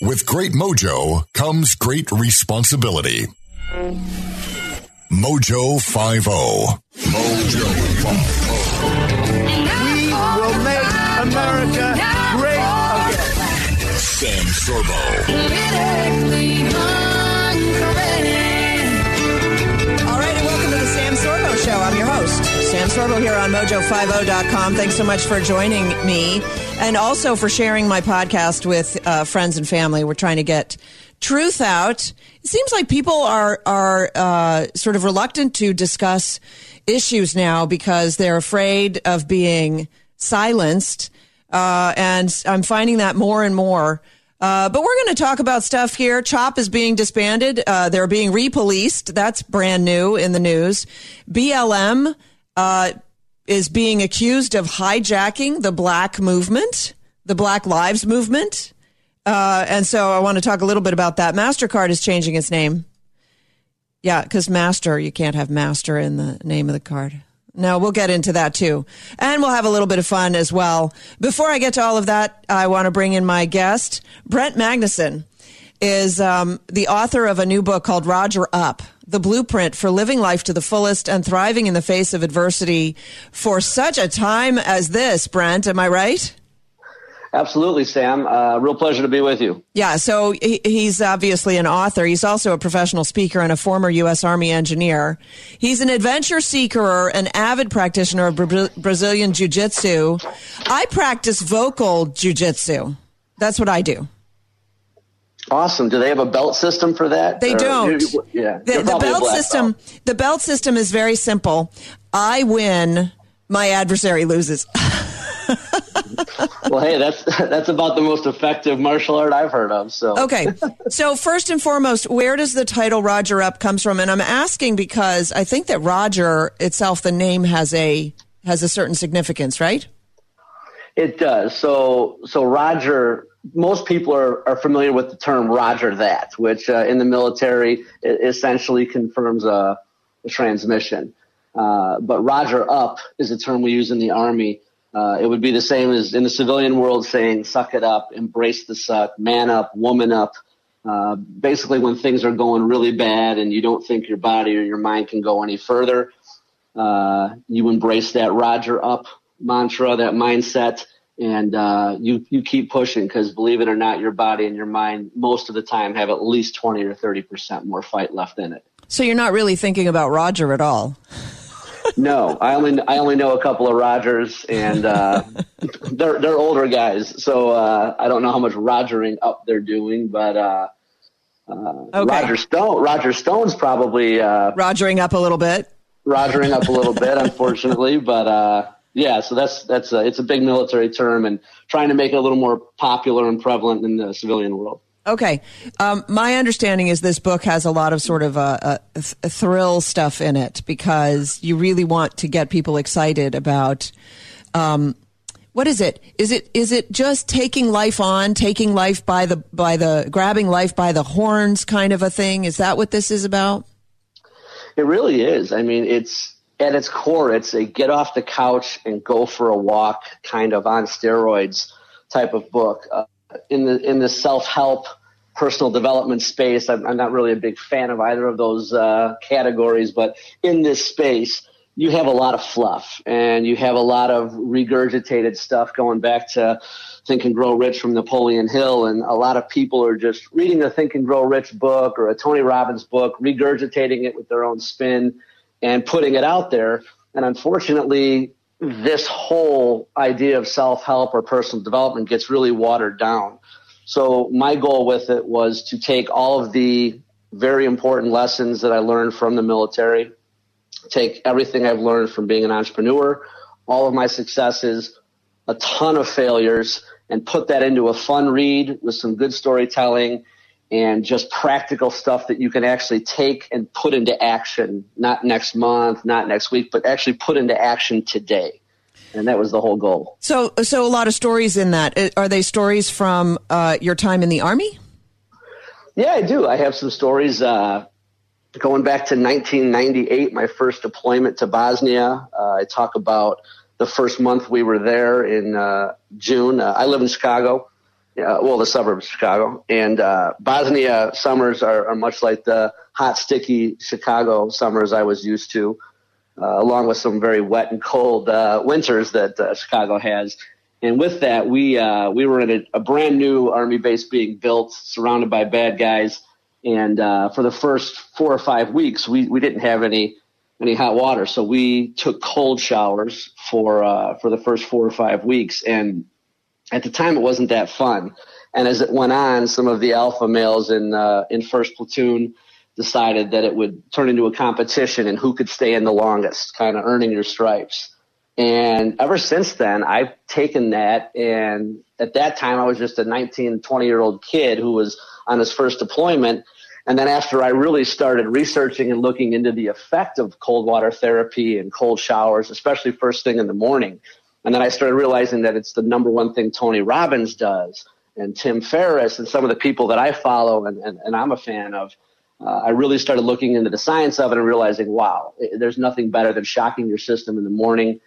With great mojo comes great responsibility. Mojo 50. Mojo 50. We will make America great again. Sam Sorbo. All right, and welcome to the Sam Sorbo Show. I'm your host, Sam Sorbo, here on Mojo50.com. Thanks so much for joining me and also for sharing my podcast with uh, friends and family. We're trying to get truth out. It seems like people are are uh, sort of reluctant to discuss issues now because they're afraid of being silenced, uh, and I'm finding that more and more. Uh, but we're going to talk about stuff here. CHOP is being disbanded. Uh, they're being repoliced. That's brand new in the news. BLM uh, is being accused of hijacking the black movement, the Black Lives Movement. Uh, and so I want to talk a little bit about that. MasterCard is changing its name. Yeah, because Master, you can't have Master in the name of the card. No, we'll get into that too. And we'll have a little bit of fun as well. Before I get to all of that, I want to bring in my guest. Brent Magnussen is um, the author of a new book called Roger Up The Blueprint for Living Life to the Fullest and Thriving in the Face of Adversity for such a time as this. Brent, am I right? Absolutely, Sam. Uh, real pleasure to be with you. Yeah, so he, he's obviously an author. He's also a professional speaker and a former U.S. Army engineer. He's an adventure seeker, an avid practitioner of Bra- Brazilian Jiu Jitsu. I practice vocal Jiu Jitsu. That's what I do. Awesome. Do they have a belt system for that? They Or- don't. yeah. The, the belt system. belt. The belt system is very simple. I win. My adversary loses. Well, hey, that's that's about the most effective martial art I've heard of. So Okay. So first and foremost, where does the title Roger Up comes from? And I'm asking because I think that Roger itself, the name has a has a certain significance, right? It does. So, so Roger, most people are, are familiar with the term Roger that, which uh, in the military essentially confirms a, a transmission. Uh, but Roger up is a term we use in the Army. Uh, it would be the same as in the civilian world saying suck it up, embrace the suck, man up, woman up. Uh, basically, when things are going really bad and you don't think your body or your mind can go any further, uh, you embrace that Roger up mantra, that mindset, and uh, you you keep pushing because believe it or not, your body and your mind most of the time have at least twenty or thirty percent more fight left in it. So you're not really thinking about Roger at all. No, I only I only know a couple of Rogers, and uh, they're they're older guys, so uh, I don't know how much Rogering up they're doing, but. Uh, Okay. Roger Stone. Roger Stone's probably uh, Rogering up a little bit. rogering up a little bit, unfortunately. But uh, yeah, so that's that's a, it's a big military term, and trying to make it a little more popular and prevalent in the civilian world. Okay. Um, my understanding is this book has a lot of sort of a, uh, th- thrill stuff in it because you really want to get people excited about. Um, what is it? Is it is it just taking life on, taking life by the by the grabbing life by the horns kind of a thing? Is that what this is about? It really is. I mean, it's at its core, it's a get off the couch and go for a walk kind of on steroids type of book. Uh, in the in the self help personal development space, I'm, I'm not really a big fan of either of those uh, categories, but in this space, you have a lot of fluff and you have a lot of regurgitated stuff going back to Think and Grow Rich from Napoleon Hill. And a lot of people are just reading a Think and Grow Rich book or a Tony Robbins book, regurgitating it with their own spin and putting it out there. And unfortunately, this whole idea of self help or personal development gets really watered down. So my goal with it was to take all of the very important lessons that I learned from the military, take everything I've learned from being an entrepreneur, all of my successes, a ton of failures, and put that into a fun read with some good storytelling and just practical stuff that you can actually take and put into action, not next month, not next week, but actually put into action today. And that was the whole goal. So so a lot of stories in that. Uh, Are they stories from uh, your time in the army? Yeah, I do. I have some stories uh, going back to 1998, my first deployment to Bosnia. Uh, I talk about the first month we were there in uh, June. Uh, I live in Chicago, uh, well, the suburbs of Chicago. And uh, Bosnia summers are, are, much like the hot, sticky Chicago summers I was used to, uh, along with some very wet and cold uh, winters that uh, Chicago has. And with that, we we were in a, a, brand new army base being built, surrounded by bad guys. And for the first four or five weeks, we, we didn't have any any hot water, so we took cold showers for for the first four or five weeks. And at the time it wasn't that fun. And as it went on, some of the alpha males in uh, in first platoon decided that it would turn into a competition and who could stay in the longest, kind of earning your stripes. And ever since then, I've taken that. And at that time, I was just a 19, 20 year old kid who was on his first deployment. And then after I really started researching and looking into the effect of cold water therapy and cold showers, especially first thing in the morning, and then I started realizing that it's the number one thing Tony Robbins does and Tim Ferriss and some of the people that I follow and, and, and I'm a fan of. Uh, I really started looking into the science of it and realizing, wow, it, there's nothing better than shocking your system in the morning.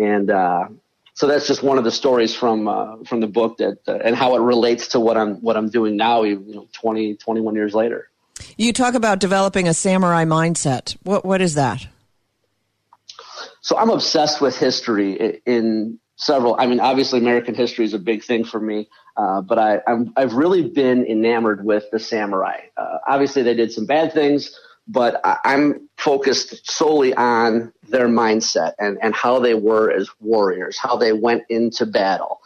And uh, so that's just one of the stories from uh, from the book that uh, and how it relates to what I'm what I'm doing now, you know, 20, 21 years later. You talk about developing a samurai mindset. What what is that? So I'm obsessed with history in several. I mean, obviously, American history is a big thing for me, uh, but I, i have really been enamored with the samurai. Uh, obviously, they did some bad things, but I, I'm focused solely on their mindset and, and how they were as warriors, how they went into battle.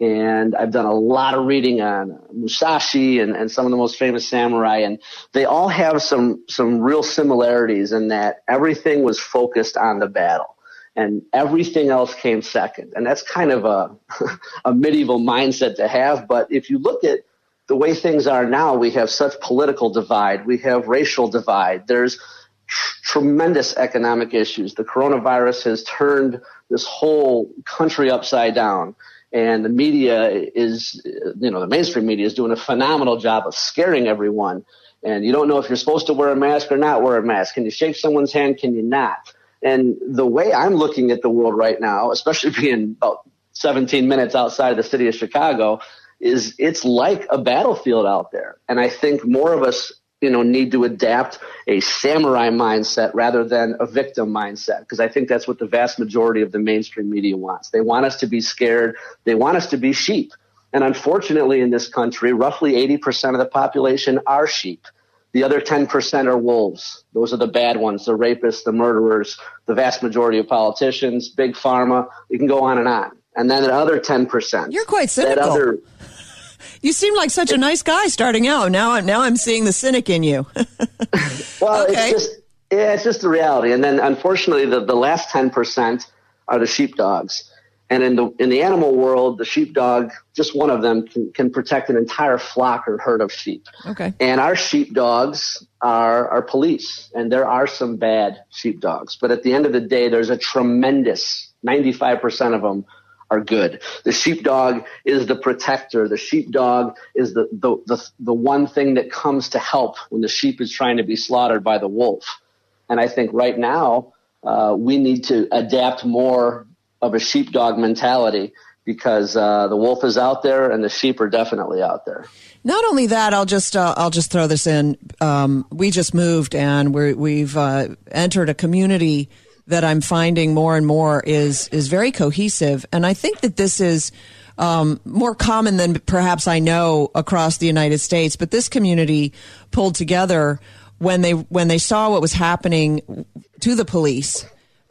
And I've done a lot of reading on Musashi and, and some of the most famous samurai, and they all have some some real similarities in that everything was focused on the battle and everything else came second. And that's kind of a, a medieval mindset to have. But if you look at the way things are now, we have such political divide, we have racial divide, there's tr- tremendous economic issues. The coronavirus has turned this whole country upside down. And the media is, you know, the mainstream media is doing a phenomenal job of scaring everyone. And you don't know if you're supposed to wear a mask or not wear a mask. Can you shake someone's hand? Can you not? And the way I'm looking at the world right now, especially being about 17 minutes outside of the city of Chicago, is it's like a battlefield out there. And I think more of us, you know, need to adapt a samurai mindset rather than a victim mindset. Because I think that's what the vast majority of the mainstream media wants. They want us to be scared. They want us to be sheep. And unfortunately in this country, roughly 80% of the population are sheep. The other 10% are wolves. Those are the bad ones, the rapists, the murderers, the vast majority of politicians, big pharma. You can go on and on. And then the other 10%. You're quite cynical. You seem like such a nice guy starting out. Now I'm, now I'm seeing the cynic in you. well, okay. it's just, yeah, it's just the reality. And then unfortunately, the, the last 10% are the sheepdogs. And in the in the animal world, the sheepdog, just one of them, can, can protect an entire flock or herd of sheep. Okay. And our sheepdogs are our police, and there are some bad sheepdogs. But at the end of the day, there's a tremendous 95% of them are good. The sheepdog is the protector. The sheepdog is the, the, the, the one thing that comes to help when the sheep is trying to be slaughtered by the wolf. And I think right now, uh, we need to adapt more of a sheepdog mentality because uh, the wolf is out there and the sheep are definitely out there. Not only that, I'll just uh, I'll just throw this in. Um, we just moved and we have uh, entered a community that I'm finding more and more is is very cohesive, and I think that this is. Um, more common than perhaps I know across the United States, but this community pulled together when they when they saw what was happening to the police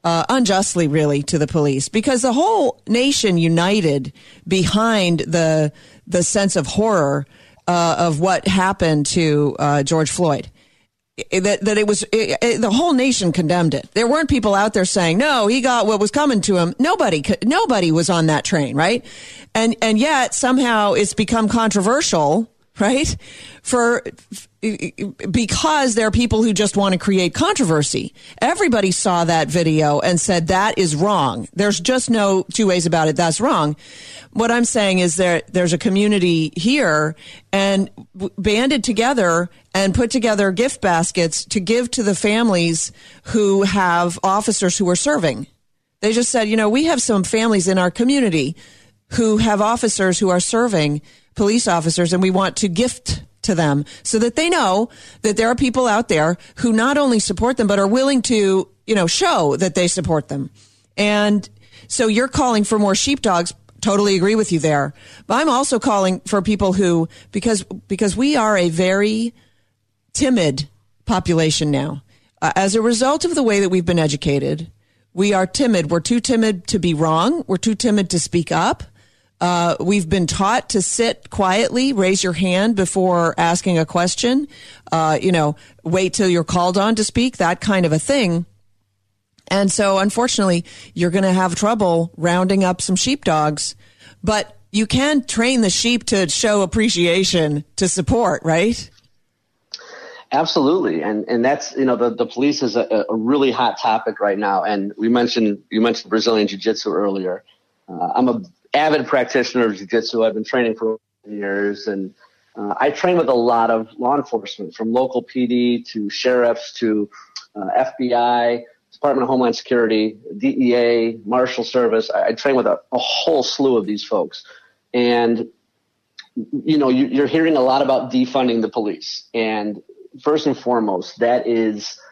uh, unjustly, really, to the police because the whole nation united behind the the sense of horror uh, of what happened to uh, George Floyd. Eh, that that it was it, it, the whole nation condemned it. There weren't people out there saying no, he got what was coming to him. Nobody nobody was on that train, right? And and yet somehow it's become controversial right? For because there are people who just want to create controversy. Everybody saw that video and said that is wrong. There's just no two ways about it. That's wrong. What I'm saying is there there's a community here and banded together and put together gift baskets to give to the families who have officers who are serving. They just said, you know, we have some families in our community who have officers who are serving police officers and we want to gift to them so that they know that there are people out there who not only support them but are willing to, you know, show that they support them. And so you're calling for more sheepdogs. Totally agree with you there. But I'm also calling for people who because because we are a very timid population now. Uh, as a result of the way that we've been educated, we are timid. We're too timid to be wrong. We're too timid to speak up. Uh, we've been taught to sit quietly, raise your hand before asking a question. Uh, you know, wait till you're called on to speak, that kind of a thing. And so, unfortunately, you're going to have trouble rounding up some sheepdogs. But you can train the sheep to show appreciation to support, right? Absolutely, and and that's you know the, the police is a, a really hot topic right now. And we mentioned you mentioned Brazilian Jiu Jitsu earlier. Uh, I'm a avid practitioner of jiu-jitsu. I've been training for years and uh, I train with a lot of law enforcement from local PD to sheriffs to uh, FBI, Department of Homeland Security, DEA, Marshal Service. I, I train with a, a, whole slew of these folks. And, you know, you, you're hearing a lot about defunding the police. And first and foremost, that is –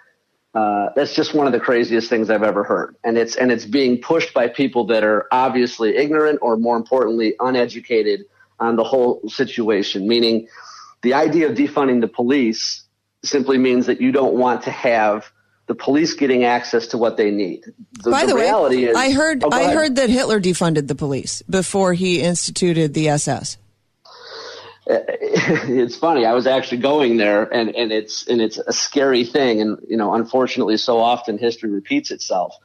uh, that's just one of the craziest things I've ever heard, and it's and it's being pushed by people that are obviously ignorant or more importantly uneducated on the whole situation. Meaning, the idea of defunding the police simply means that you don't want to have the police getting access to what they need. The, By the, the way, is, I heard oh, I heard that Hitler defunded the police before he instituted the SS. it's funny. I was actually going there, and and it's and it's a scary thing, and you know, unfortunately, so often history repeats itself.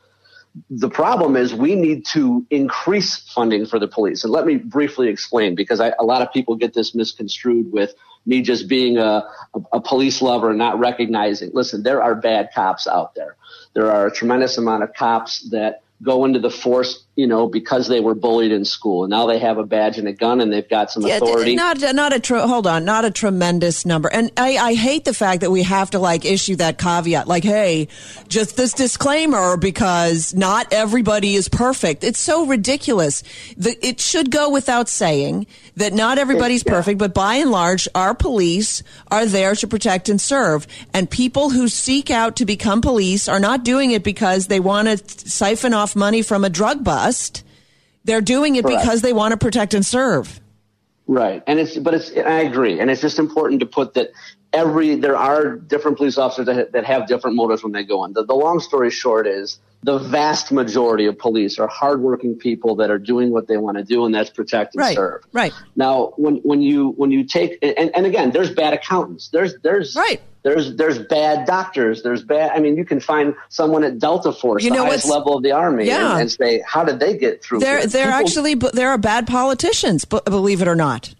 The problem is we need to increase funding for the police, and let me briefly explain because I, a lot of people get this misconstrued with me just being a, a, a police lover and not recognizing. Listen, there are bad cops out there. There are a tremendous amount of cops that go into the force, you know, because they were bullied in school. And now they have a badge and a gun and they've got some authority. Not, not a, tr- hold on, not a tremendous number. And I, I hate the fact that we have to like issue that caveat, like, hey, just this disclaimer because not everybody is perfect. It's so ridiculous. The, it should go without saying that not everybody's yeah. perfect, but by and large, our police are there to protect and serve. And people who seek out to become police are not doing it because they want to siphon off money from a drug bust. They're doing it because they want to protect and serve. Right. And it's, but it's, I agree. And it's just important to put that every, there are different police officers that, that have different motives when they go in. The, the long story short is the vast majority of police are hardworking people that are doing what they want to do, and that's protect and right, serve. Right. Now, when when you when you take and, and again, there's bad accountants. There's there's right. There's there's bad doctors. There's bad. I mean, you can find someone at Delta Force, you the highest level of the army, yeah. and, and, say, how did they get through? There, there actually there are bad politicians, believe it or not.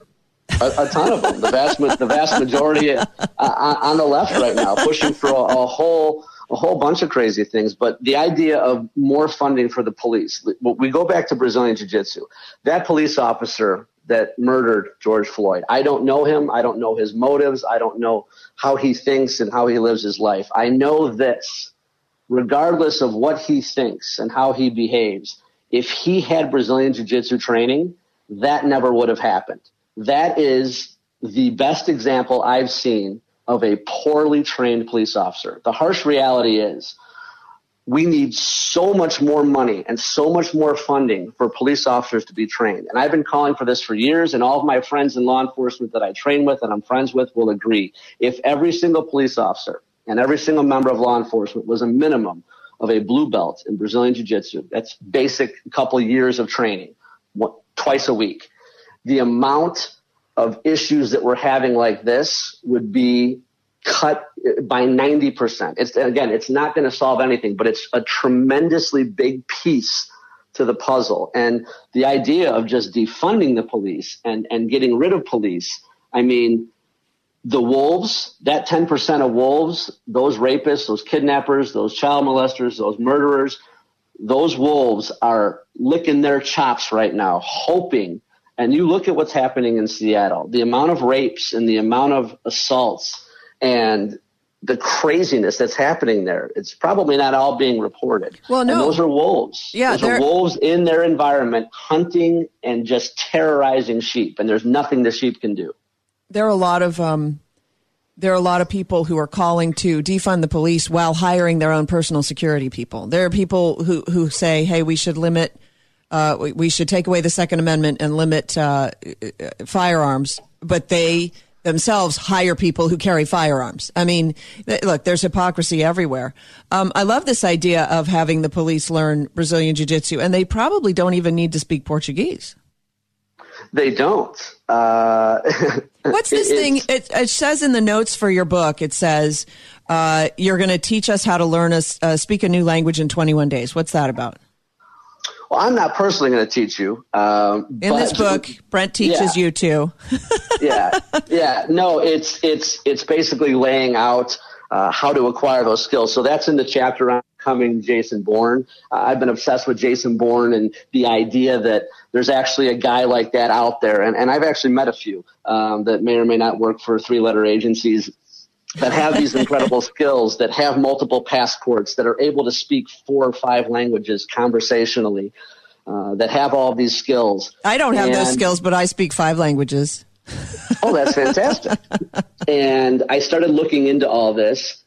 A, a, ton of them. The vast, the vast majority uh, on the left right now, pushing for a, a whole a whole bunch of crazy things. But the idea of more funding for the police, we go back to Brazilian Jiu Jitsu. That police officer that murdered George Floyd, I don't know him. I don't know his motives. I don't know how he thinks and how he lives his life. I know this regardless of what he thinks and how he behaves, if he had Brazilian Jiu Jitsu training, that never would have happened. That is the best example I've seen of a poorly trained police officer. The harsh reality is we need so much more money and so much more funding for police officers to be trained. And I've been calling for this for years, and all of my friends in law enforcement that I train with and I'm friends with will agree. If every single police officer and every single member of law enforcement was a minimum of a blue belt in Brazilian Jiu Jitsu, that's basic couple years of training, twice a week, the amount of issues that we're having like this would be cut by 90%. It's again, it's not going to solve anything, but it's a tremendously big piece to the puzzle. And the idea of just defunding the police and, and getting rid of police, I mean, the wolves, that 10% of wolves, those rapists, those kidnappers, those child molesters, those murderers, those wolves are licking their chops right now, hoping and you look at what's happening in Seattle, the amount of rapes and the amount of assaults and the craziness that's happening there. It's probably not all being reported. Well, no. And those are wolves. Yeah, those are wolves in their environment hunting and just terrorizing sheep, and there's nothing the sheep can do. There are a lot of um, there are a lot of people who are calling to defund the police while hiring their own personal security people. There are people who who say, "Hey, we should limit." Uh, we, we should take away the Second Amendment and limit uh, firearms, but they themselves hire people who carry firearms. I mean, th- look, there's hypocrisy everywhere. Um, I love this idea of having the police learn Brazilian Jiu Jitsu, and they probably don't even need to speak Portuguese. They don't. Uh, What's this thing? It, it, says in the notes for your book, it says uh, you're going to teach us how to learn a, uh, speak a new language in 21 days. What's that about? Well, I'm not personally going to teach you. Um, in but, this book, Brent teaches yeah. you too. yeah, yeah. No, it's it's it's basically laying out uh, how to acquire those skills. So that's in the chapter on coming Jason Bourne. Uh, I've been obsessed with Jason Bourne and the idea that there's actually a guy like that out there. And, and I've actually met a few um, that may or may not work for three letter agencies that have these incredible skills, that have multiple passports, that are able to speak four or five languages conversationally, uh, that have all these skills. I don't have and, those skills, but I speak five languages. oh, that's fantastic. and I started looking into all this,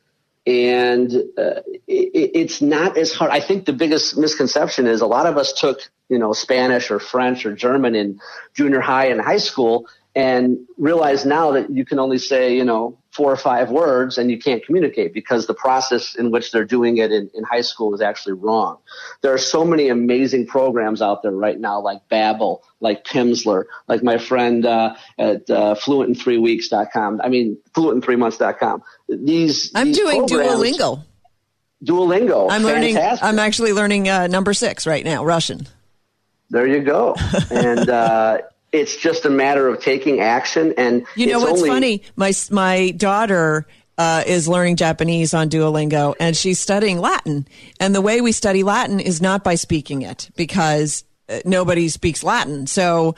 and uh, it, it's not as hard. I think the biggest misconception is a lot of us took, you know, Spanish or French or German in junior high and high school and realize now that you can only say, you know, four or five words and you can't communicate because the process in which they're doing it in, in high school is actually wrong. There are so many amazing programs out there right now, like Babbel, like Pimsleur, like my friend uh, at uh, fluentin3weeks.com. I mean, fluentin3months.com. These I'm these doing Duolingo. Duolingo. I'm learning. I'm actually learning uh, number six right now, Russian. There you go. and uh, it's just a matter of taking action. And you know what's only- funny? My my daughter uh, is learning Japanese on Duolingo, and she's studying Latin. And the way we study Latin is not by speaking it, because uh, nobody speaks Latin. So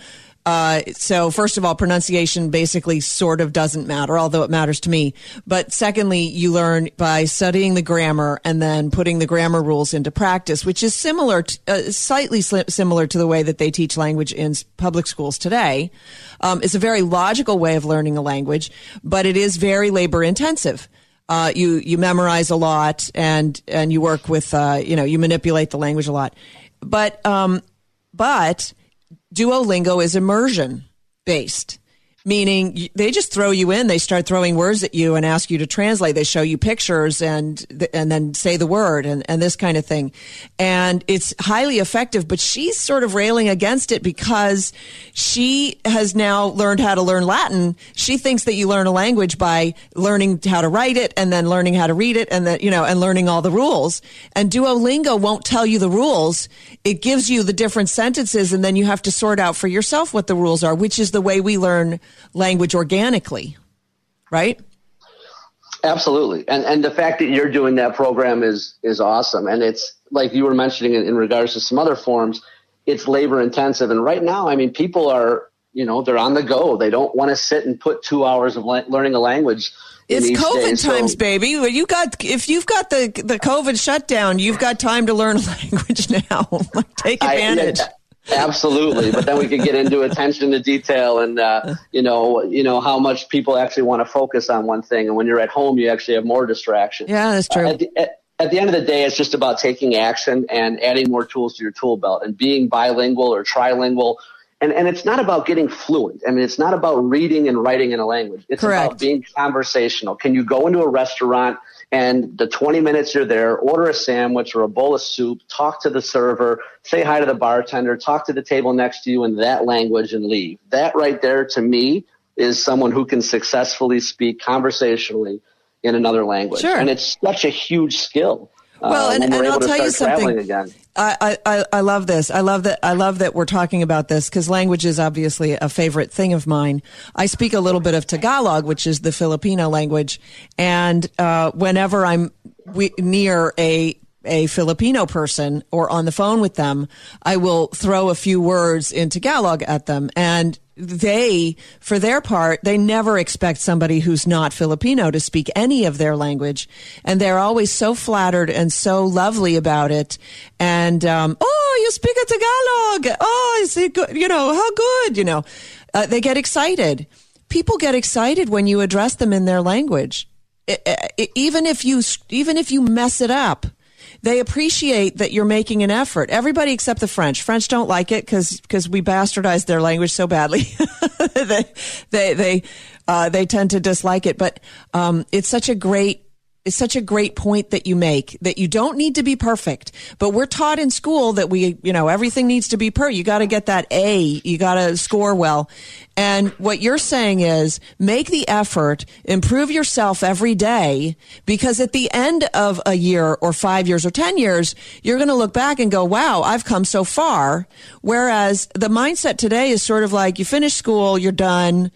uh, so first of all, pronunciation basically sort of doesn't matter, although it matters to me. But secondly, you learn by studying the grammar and then putting the grammar rules into practice, which is similar, to, uh, slightly similar to the way that they teach language in public schools today. Um, it's a very logical way of learning a language, but it is very labor intensive. Uh, you you memorize a lot and and you work with uh, you know you manipulate the language a lot, but um, but Duolingo is immersion based meaning they just throw you in. They start throwing words at you and ask you to translate. They show you pictures and and then say the word and, and this kind of thing. And it's highly effective, but she's sort of railing against it because she has now learned how to learn Latin. She thinks that you learn a language by learning how to write it and then learning how to read it and then, you know, and learning all the rules. And Duolingo won't tell you the rules. It gives you the different sentences and then you have to sort out for yourself what the rules are, which is the way we learn language organically, right? Absolutely, and and the fact that you're doing that program is is awesome, and it's like you were mentioning in, in regards to some other forms, it's labor intensive, and right now, I mean, people are you know they're on the go. They don't want to sit and put two hours of la- learning a language. It's COVID day, times, so. baby. You got if you've got the the COVID shutdown, you've got time to learn a language now. Take advantage. I, Absolutely, but then we could get into attention to detail and uh, you know you know how much people actually want to focus on one thing, and when you're at home, you actually have more distraction. Yeah, that's true. Uh, at, the, at, at, the, end of the day, it's just about taking action and adding more tools to your tool belt and being bilingual or trilingual. And, and it's not about getting fluent. I mean, it's not about reading and writing in a language. It's Correct. about being conversational. Can you go into a restaurant and the 20 minutes you're there, order a sandwich or a bowl of soup, talk to the server, say hi to the bartender, talk to the table next to you in that language and leave. That right there to me is someone who can successfully speak conversationally in another language. Sure. And it's such a huge skill. Well, uh, and, and I'll tell you something. Again. I, I, I love this. I love that. I love that we're talking about this because language is obviously a favorite thing of mine. I speak a little bit of Tagalog, which is the Filipino language, and uh, whenever I'm we, near a a Filipino person or on the phone with them, I will throw a few words in Tagalog at them, and they, for their part, they never expect somebody who's not Filipino to speak any of their language. And they're always so flattered and so lovely about it. And, um, oh, you speak a Tagalog. Oh, is it good? You know, how good? You know, uh, they get excited. People get excited when you address them in their language. even if you, even if you mess it up, they appreciate that you're making an effort. Everybody except the French. French don't like it because because we bastardized their language so badly. they they they uh, they tend to dislike it. But um, it's such a great is such a great point that you make that you don't need to be perfect, but we're taught in school that we, you know, everything needs to be per. You got to get that A. You got to score well. And what you're saying is make the effort, improve yourself every day, because at the end of a year or five years or 10 years, you're going to look back and go, wow, I've come so far. Whereas the mindset today is sort of like you finish school, you're done.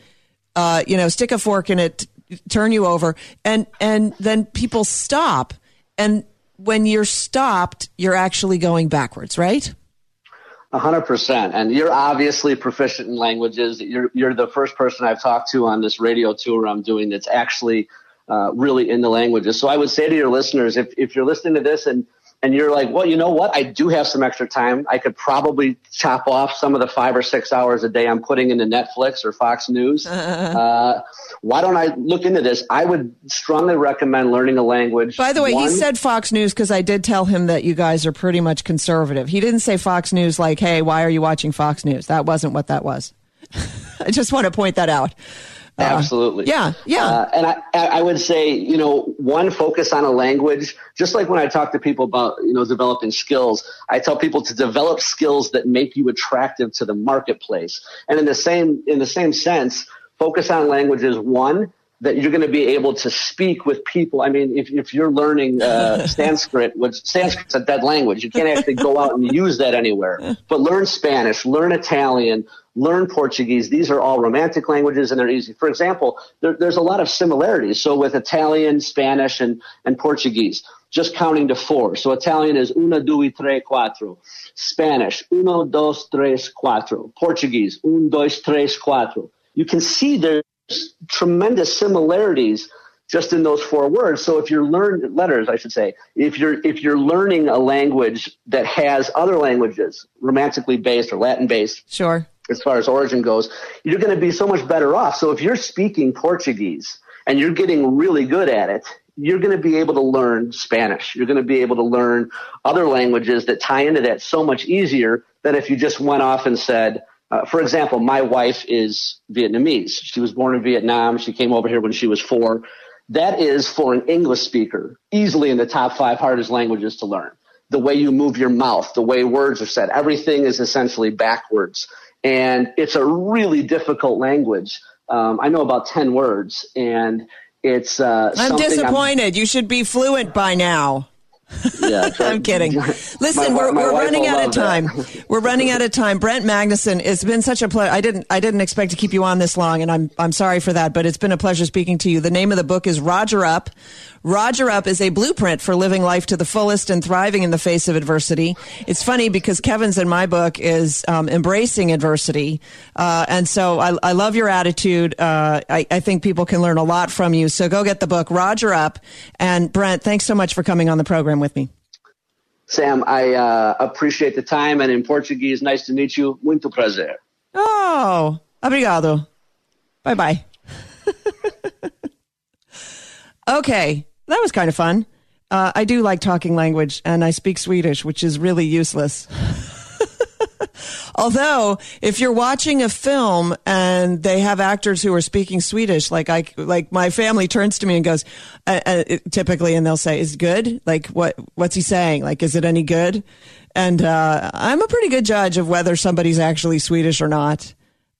Uh, you know, stick a fork in it, turn you over and and then people stop and when you're stopped you're actually going backwards right a hundred percent. And you're obviously proficient in languages. You're you're the first person I've talked to on this radio tour I'm doing that's actually uh, really in the languages. So I would say to your listeners, if if you're listening to this and and you're like, well, you know what? I do have some extra time. I could probably chop off some of the five or six hours a day I'm putting into Netflix or Fox News. Uh, why don't I look into this? I would strongly recommend learning a language. By the way, One, he said Fox News because I did tell him that you guys are pretty much conservative. He didn't say Fox News like, hey, why are you watching Fox News? That wasn't what that was. I just want to point that out. Uh, Absolutely. Yeah, yeah. Uh, and I, I would say, you know, one, focus on a language. Just like when I talk to people about, you know, developing skills, I tell people to develop skills that make you attractive to the marketplace. And in the same, in the same sense, focus on languages. One, that you're going to be able to speak with people. I mean, if, if you're learning uh, Sanskrit, which Sanskrit's a dead language, you can't actually go out and use that anywhere. But learn Spanish, learn Italian, learn Portuguese. These are all romantic languages and they're easy. For example, there, there's a lot of similarities. So with Italian, Spanish, and, and Portuguese, just counting to four. So Italian is uno, due, tre, quattro. Spanish, uno, dos, tres, cuatro. Portuguese, un, dos, tres, cuatro. You can see there tremendous similarities just in those four words. So if you're learn letters, I should say, if you're if you're learning a language that has other languages, romantically based or Latin based, sure, as far as origin goes, you're going to be so much better off. So if you're speaking Portuguese and you're getting really good at it, you're going to be able to learn Spanish. You're going to be able to learn other languages that tie into that so much easier than if you just went off and said, uh, for example, my wife is Vietnamese. She was born in Vietnam. She came over here when she was four. That is for an English speaker easily in the top five hardest languages to learn. The way you move your mouth, the way words are said, everything is essentially backwards. And it's a really difficult language. Um, I know about 10 words and it's, uh, I'm disappointed. I'm, you should be fluent by now. Yeah, I'm kidding. Listen, my, we're, my we're running out of time. we're running out of time. Brent Magnussen, it's been such a pleasure. I didn't I didn't expect to keep you on this long, and I'm I'm sorry for that, but it's been a pleasure speaking to you. The name of the book is Roger Up. Roger Up is a blueprint for living life to the fullest and thriving in the face of adversity. It's funny because Kevin's in my book is um, embracing adversity, uh, and so I, I, love your attitude. Uh, I, I think people can learn a lot from you. So go get the book, Roger Up. And Brent, thanks so much for coming on the program with me. Sam, I uh, appreciate the time, and in Portuguese, nice to meet you. Muito prazer. Oh, obrigado. Bye bye. okay, that was kind of fun. Uh, I do like talking language, and I speak Swedish, which is really useless. Although, if you're watching a film and they have actors who are speaking Swedish, like I, like my family turns to me and goes, uh, uh, typically, and they'll say, "Is good? Like what? What's he saying? Like, is it any good?" And uh, I'm a pretty good judge of whether somebody's actually Swedish or not.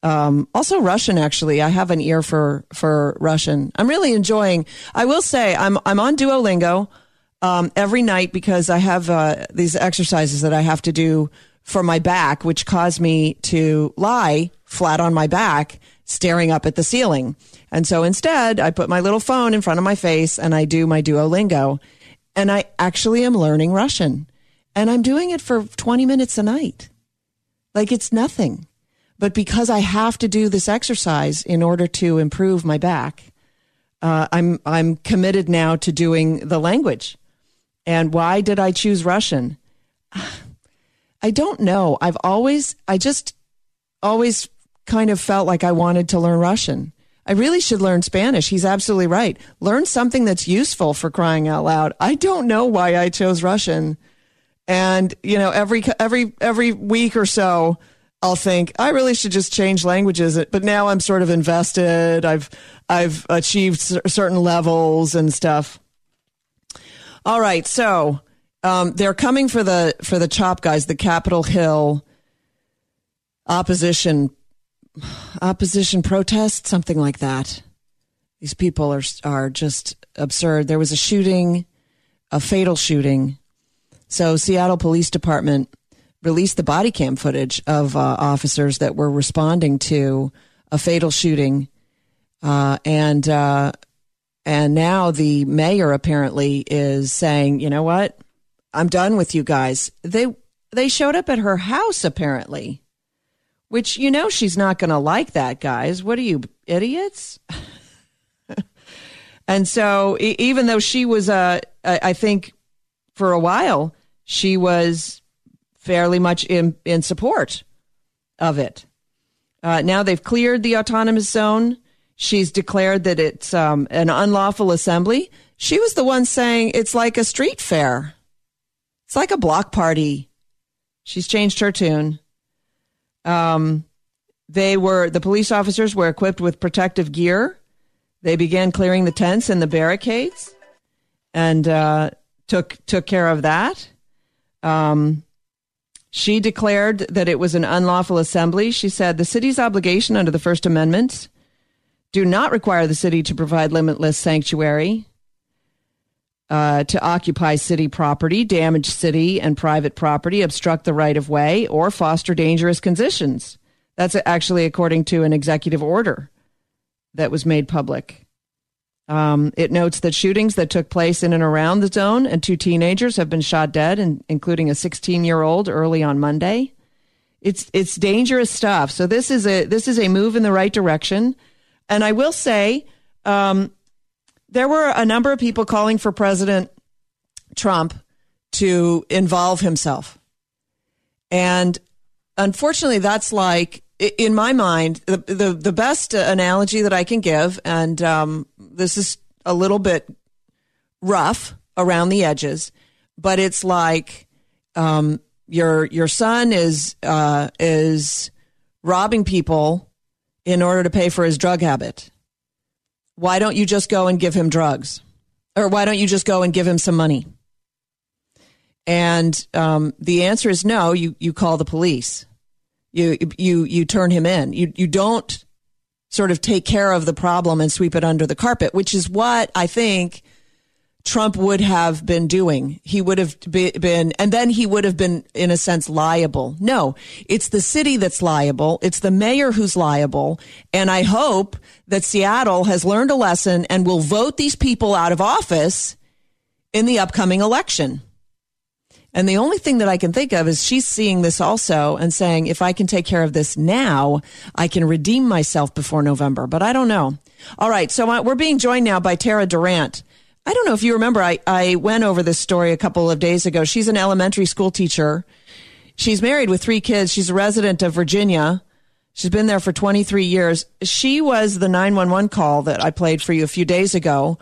Um, also Russian, actually. I have an ear for for Russian. I'm really enjoying. I will say, I'm I'm on Duolingo um, every night because I have uh, these exercises that I have to do for my back, which caused me to lie flat on my back, staring up at the ceiling. And so instead, I put my little phone in front of my face and I do my Duolingo. And I actually am learning Russian. And I'm doing it for 20 minutes a night. Like it's nothing. But because I have to do this exercise in order to improve my back, uh, I'm I'm committed now to doing the language. And why did I choose Russian? I don't know. I've always I just always kind of felt like I wanted to learn Russian. I really should learn Spanish. He's absolutely right. Learn something that's useful for crying out loud. I don't know why I chose Russian. And, you know, every every every week or so I'll think I really should just change languages. But now I'm sort of invested. I've I've achieved certain levels and stuff. All right, so um, they're coming for the for the chop guys, the Capitol Hill opposition opposition protest, something like that. These people are are just absurd. There was a shooting, a fatal shooting. So Seattle Police Department released the body cam footage of uh, officers that were responding to a fatal shooting, uh, and uh, and now the mayor apparently is saying, you know what, I'm done with you guys. They they showed up at her house apparently, which you know she's not going to like that, guys. What are you idiots? and so even though she was, uh, I think, for a while she was fairly much in, in support of it. Uh, now they've cleared the autonomous zone. She's declared that it's um, an unlawful assembly. She was the one saying it's like a street fair. It's like a block party. She's changed her tune. Um, they were the police officers were equipped with protective gear. They began clearing the tents and the barricades, and uh, took took care of that. Um, she declared that it was an unlawful assembly. She said the city's obligation under the First Amendment do not require the city to provide limitless sanctuary, uh, to occupy city property, damage city and private property, obstruct the right of way, or foster dangerous conditions. That's actually according to an executive order that was made public. Um, it notes that shootings that took place in and around the zone and two teenagers have been shot dead, and, including a 16 year old early on Monday. It's it's dangerous stuff. So this is a this is a move in the right direction, and I will say um, there were a number of people calling for President Trump to involve himself, and unfortunately, that's like in my mind, the, the, the best analogy that I can give, and um, this is a little bit rough around the edges, but it's like um, your your son is uh, is robbing people in order to pay for his drug habit. Why don't you just go and give him drugs, or why don't you just go and give him some money? And um, the answer is no. You you call the police you you you turn him in. You you don't sort of take care of the problem and sweep it under the carpet, which is what I think Trump would have been doing. He would have been, and then he would have been, in a sense, liable. No, it's the city that's liable. It's the mayor who's liable. And I hope that Seattle has learned a lesson and will vote these people out of office in the upcoming election. And the only thing that I can think of is she's seeing this also and saying, if I can take care of this now, I can redeem myself before November. But I don't know. All right. So uh, we're being joined now by Tara Durant. I don't know if you remember, I, I went over this story a couple of days ago. She's an elementary school teacher. She's married with three kids. She's a resident of Virginia. She's been there for 23 years. She was the 911 call that I played for you a few days ago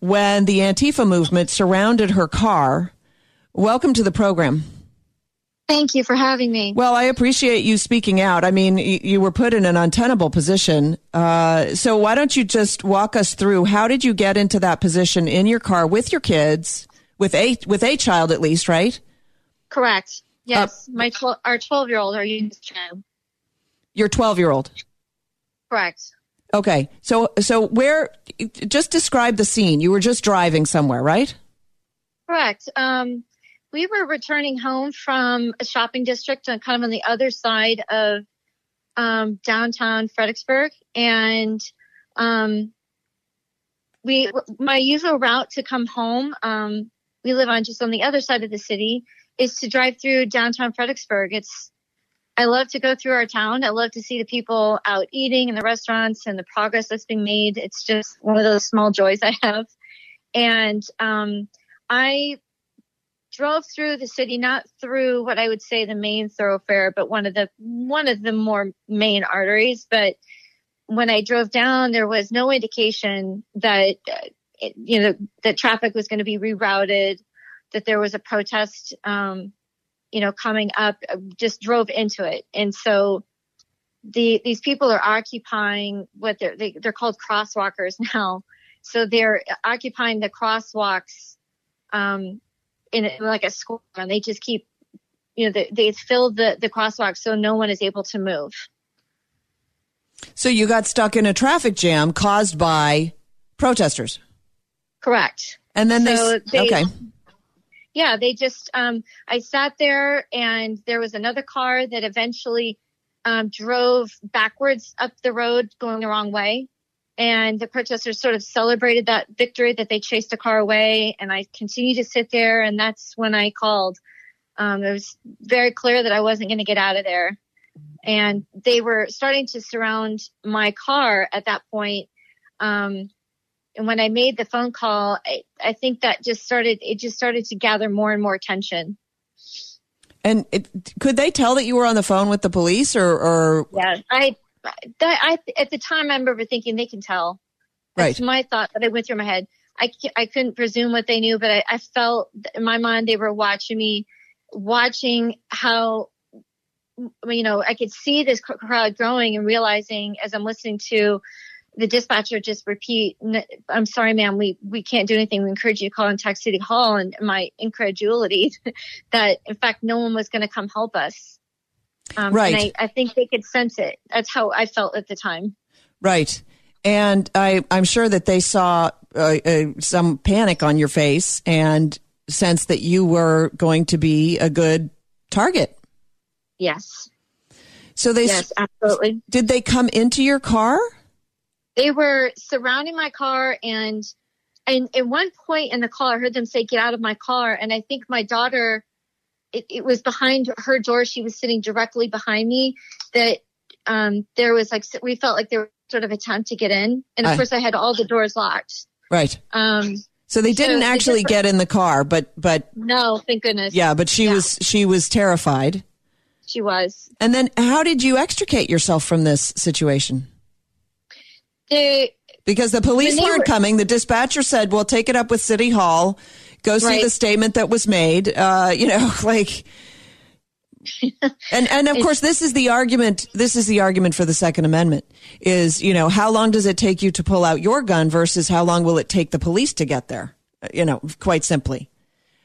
when the Antifa movement surrounded her car Welcome to the program. Thank you for having me. Well, I appreciate you speaking out. I mean, you were put in an untenable position. Uh, so why don't you just walk us through how did you get into that position in your car with your kids, with a with a child at least, right? Correct. Yes, uh, my tw- our twelve year old, our youngest child. Your twelve year old. Correct. Okay, so so where? Just describe the scene. You were just driving somewhere, right? Correct. Um, we were returning home from a shopping district on kind of on the other side of um, downtown Fredericksburg, and um, we my usual route to come home. Um, we live on just on the other side of the city is to drive through downtown Fredericksburg. It's I love to go through our town. I love to see the people out eating in the restaurants and the progress that's being made. It's just one of those small joys I have. And um, I drove through the city, not through what I would say the main thoroughfare, but one of the one of the more main arteries. But when I drove down, there was no indication that uh, it, you know that traffic was going to be rerouted, that there was a protest, um, you know, coming up. Just drove into it, and so the these people are occupying what they're they, are they are called crosswalkers now. So they're occupying the crosswalks um, in, in like a square, and they just keep, you know, they, they fill the the crosswalk so no one is able to move. So you got stuck in a traffic jam caused by protesters. Correct. And then so they, they okay. Yeah, they just um I sat there and there was another car that eventually um drove backwards up the road going the wrong way and the protesters sort of celebrated that victory that they chased a car away. And i continued to sit there. And that's when i called. Um, it was very clear that i wasn't going to get out of there. And they were starting to surround my car at that point. Um, and when i made the phone call I, I, think that just started it just started to gather more and more attention and it, could they tell that you were on the phone with the police or, or? Yeah i I at the time I remember thinking they can tell. That's right. my thought that I went through my head. I I couldn't presume what they knew, but I, I felt in my mind they were watching me, watching how you know I could see this crowd growing and realizing as I'm listening to the dispatcher just repeat, I'm sorry, ma'am, we, we can't do anything. We encourage you to call contact City Hall and my incredulity that in fact no one was going to come help us. Um, right. And I, I think they could sense it. That's how I felt at the time. Right. And I, I'm sure that they saw uh, uh, some panic on your face and sense that you were going to be a good target. Yes. So they yes, absolutely. Did they come into your car? They were surrounding my car and and at one point in the call I heard them say get out of my car and I think my daughter it, it was behind her door. She was sitting directly behind me. That um, there was like we felt like there was sort of attempt to get in, and of I, course I had all the doors locked. Right. Um, so they didn't so actually get in the car, but but no, thank goodness. Yeah, but she yeah. was she was terrified. She was. And then, how did you extricate yourself from this situation? The because the police weren't were, coming. The dispatcher said, "Well, take it up with City Hall." Go see right. the statement that was made. Uh, you know, like. and and of course this is the argument this is the argument for the second amendment is you know how long does it take you to pull out your gun versus how long will it take the police to get there you know quite simply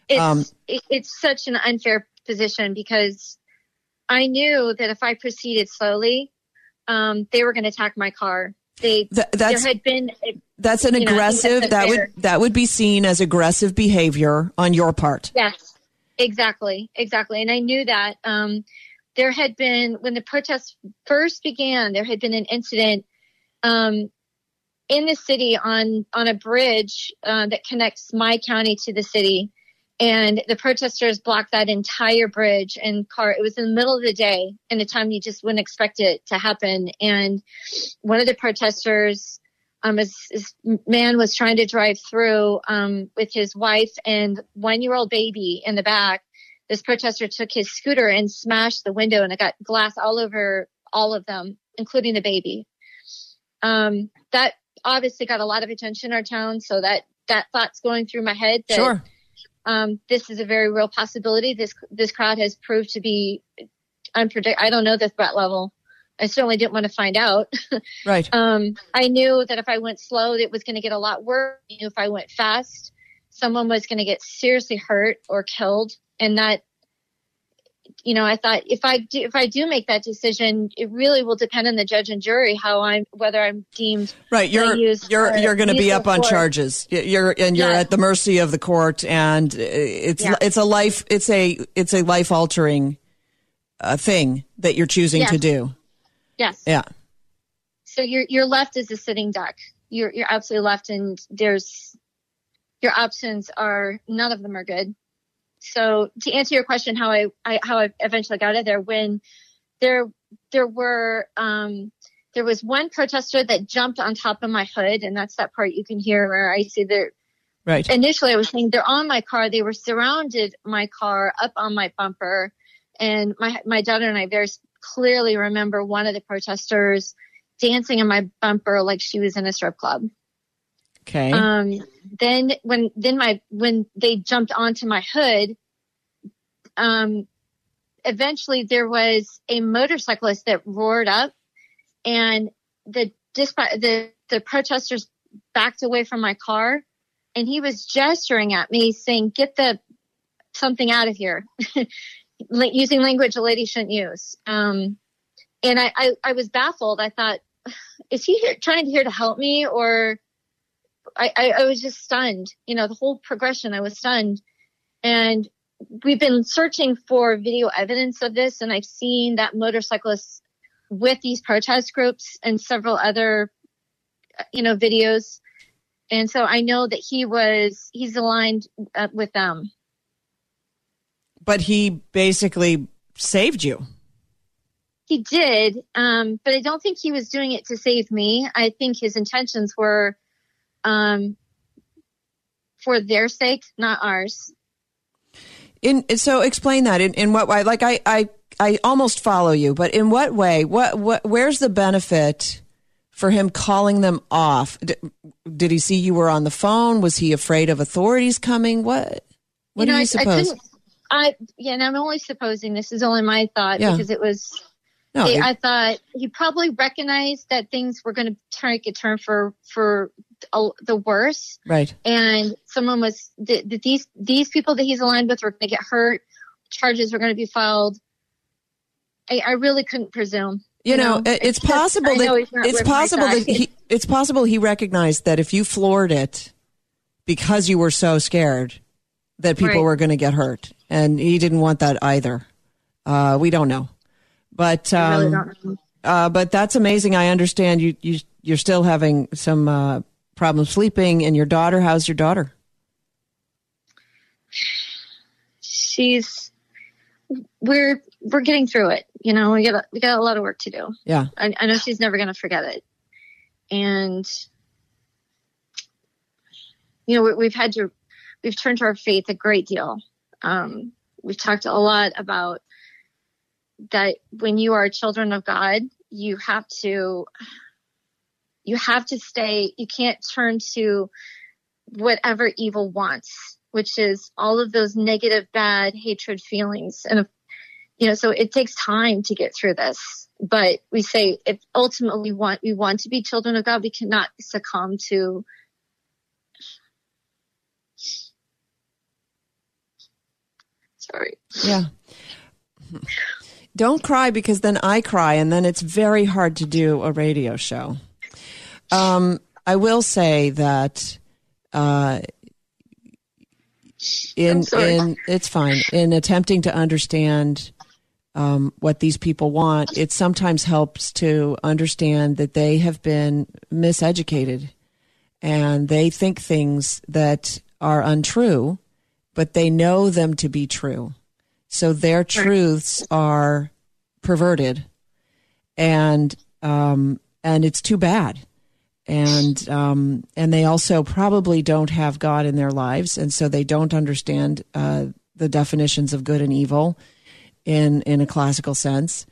it's, um, it's such an unfair position because i knew that if i proceeded slowly um, they were going to attack my car they Th- there had been that's an aggressive know, that would that would be seen as aggressive behavior on your part. Yes, exactly, exactly, and I knew that. Um, there had been when the protests first began, there had been an incident um, in the city on on a bridge uh, that connects my county to the city, and the protesters blocked that entire bridge and car it was in the middle of the day in a time you just wouldn't expect it to happen and one of the protesters um this, this man was trying to drive through um with his wife and one year old baby in the back this protester took his scooter and smashed the window and it got glass all over all of them including the baby um that obviously got a lot of attention in our town so that that thought's going through my head that sure um, this is a very real possibility. This this crowd has proved to be unpredictable. I don't know the threat level. I certainly didn't want to find out. Right. um, I knew that if I went slow, it was going to get a lot worse. I knew if I went fast, someone was going to get seriously hurt or killed, and that you know, I thought if I do, if I do make that decision, it really will depend on the judge and jury how I'm whether I'm deemed right. You're you're you're going to be up on court. charges. You're and you're yes. at the mercy of the court, and it's yeah. it's a life it's a it's a life altering uh, thing that you're choosing yes. to do. Yes. Yeah. So you're you're left is a sitting duck. You're you're absolutely left, and there's your options are none of them are good so to answer your question, how I, I, how I eventually got out of there when there there were um, there was one protester that jumped on top of my hood, and that's that part you can hear where I see there. Right. Initially, I was saying they're on my car. They were surrounded my car up on my bumper, and my my daughter and I very clearly remember one of the protesters dancing in my bumper like she was in a strip club. Okay. Um, then when then my when they jumped onto my hood, um, eventually there was a motorcyclist that roared up, and the disp- the the protesters backed away from my car, and he was gesturing at me saying, "Get the something out of here," using language a lady shouldn't use. Um, and I, I I was baffled. I thought, is he here, trying to here to help me or? I, I, I was just stunned. You know, the whole progression, I was stunned. And we've been searching for video evidence of this, and I've seen that motorcyclists with these protest groups and several other, you know, videos. And so I know that he was, he's aligned uh, with them. But he basically saved you. He did, um, but I don't think he was doing it to save me. I think his intentions were um, for their sake, not ours. In so explain that in, in what way? Like I, I I almost follow you, but in what way? What what? Where's the benefit for him calling them off? Did, did he see you were on the phone? Was he afraid of authorities coming? What? What you know, do you I, suppose? I, I yeah, and I'm only supposing. This is only my thought Yeah. because it was no, I- it- I thought he probably recognized that things were going to take a turn for for the worse, right. and someone was these these people that he's aligned with were going to get hurt. Charges were going to be filed. I, I really couldn't presume. You know, it- it's just- possible that it's possible that he it's possible he recognized that if you floored it because you were so scared that people Right. were going to get hurt, and he didn't want that either. Uh, we don't know, but I really um, don't know. uh, but that's amazing. I understand you you you're still having some uh, problems sleeping, and your daughter. How's your daughter? She's we're we're getting through it. You know, we got we got a lot of work to do. Yeah, I, I know she's never going to forget it. And, you know, we, we've had to, we've turned to our faith a great deal. Um, we've talked a lot about that when you are children of God, you have to, you have to stay, you can't turn to whatever evil wants, which is all of those negative, bad hatred feelings. And you know, so it takes time to get through this. But we say if ultimately we want we want to be children of God, we cannot succumb to sorry. yeah. Don't cry because then I cry, and then it's very hard to do a radio show. Um, I will say that uh, in in it's fine in attempting to understand um, what these people want. It sometimes helps to understand that they have been miseducated and they think things that are untrue, but they know them to be true. So their truths are perverted, and um, and it's too bad. And um, and they also probably don't have God in their lives, and so they don't understand uh, the definitions of good and evil in in a classical sense.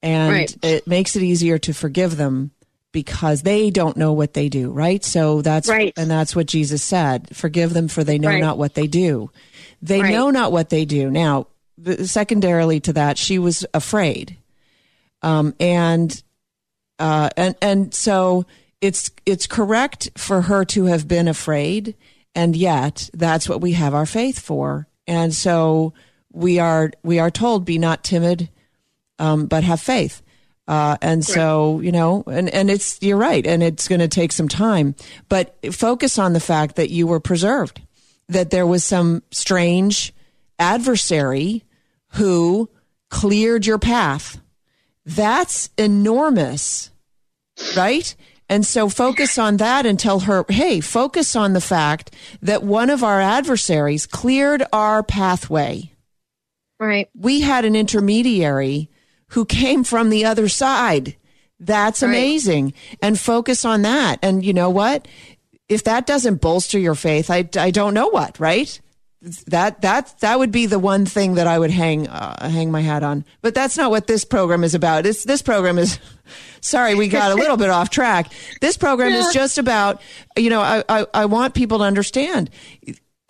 And Right. it makes it easier to forgive them because they don't know what they do, right? So that's Right. and that's what Jesus said: "Forgive them, for they know Right. not what they do." They Right. know not what they do. Now, secondarily to that, she was afraid, um, and uh, and and so it's it's correct for her to have been afraid, and yet that's what we have our faith for, and so we are we are told, "Be not timid, um, but have faith." Uh, and so, you know, and, and it's, you're right. And it's going to take some time, but focus on the fact that you were preserved, that there was some strange adversary who cleared your path. That's enormous, right? And so focus on that and tell her, hey, focus on the fact that one of our adversaries cleared our pathway Right. we had an intermediary who came from the other side. That's Right. amazing. And focus on that. And you know what? If that doesn't bolster your faith, I, I don't know what, right? That that that would be the one thing that I would hang uh, hang my hat on. But that's not what this program is about. It's, this program is sorry, we got a little bit off track. This program is just about you know, I, I, I want people to understand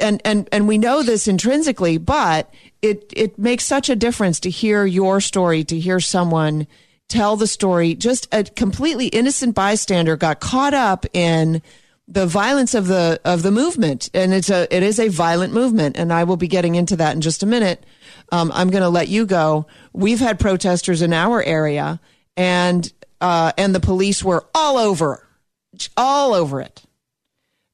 and and and we know this intrinsically, but it it makes such a difference to hear your story, to hear someone tell the story. Just a completely innocent bystander got caught up in the violence of the of the movement, and it's a it is a violent movement, and I will be getting into that in just a minute. Um, I'm going to let you go. We've had protesters in our area, and uh, and the police were all over, all over it.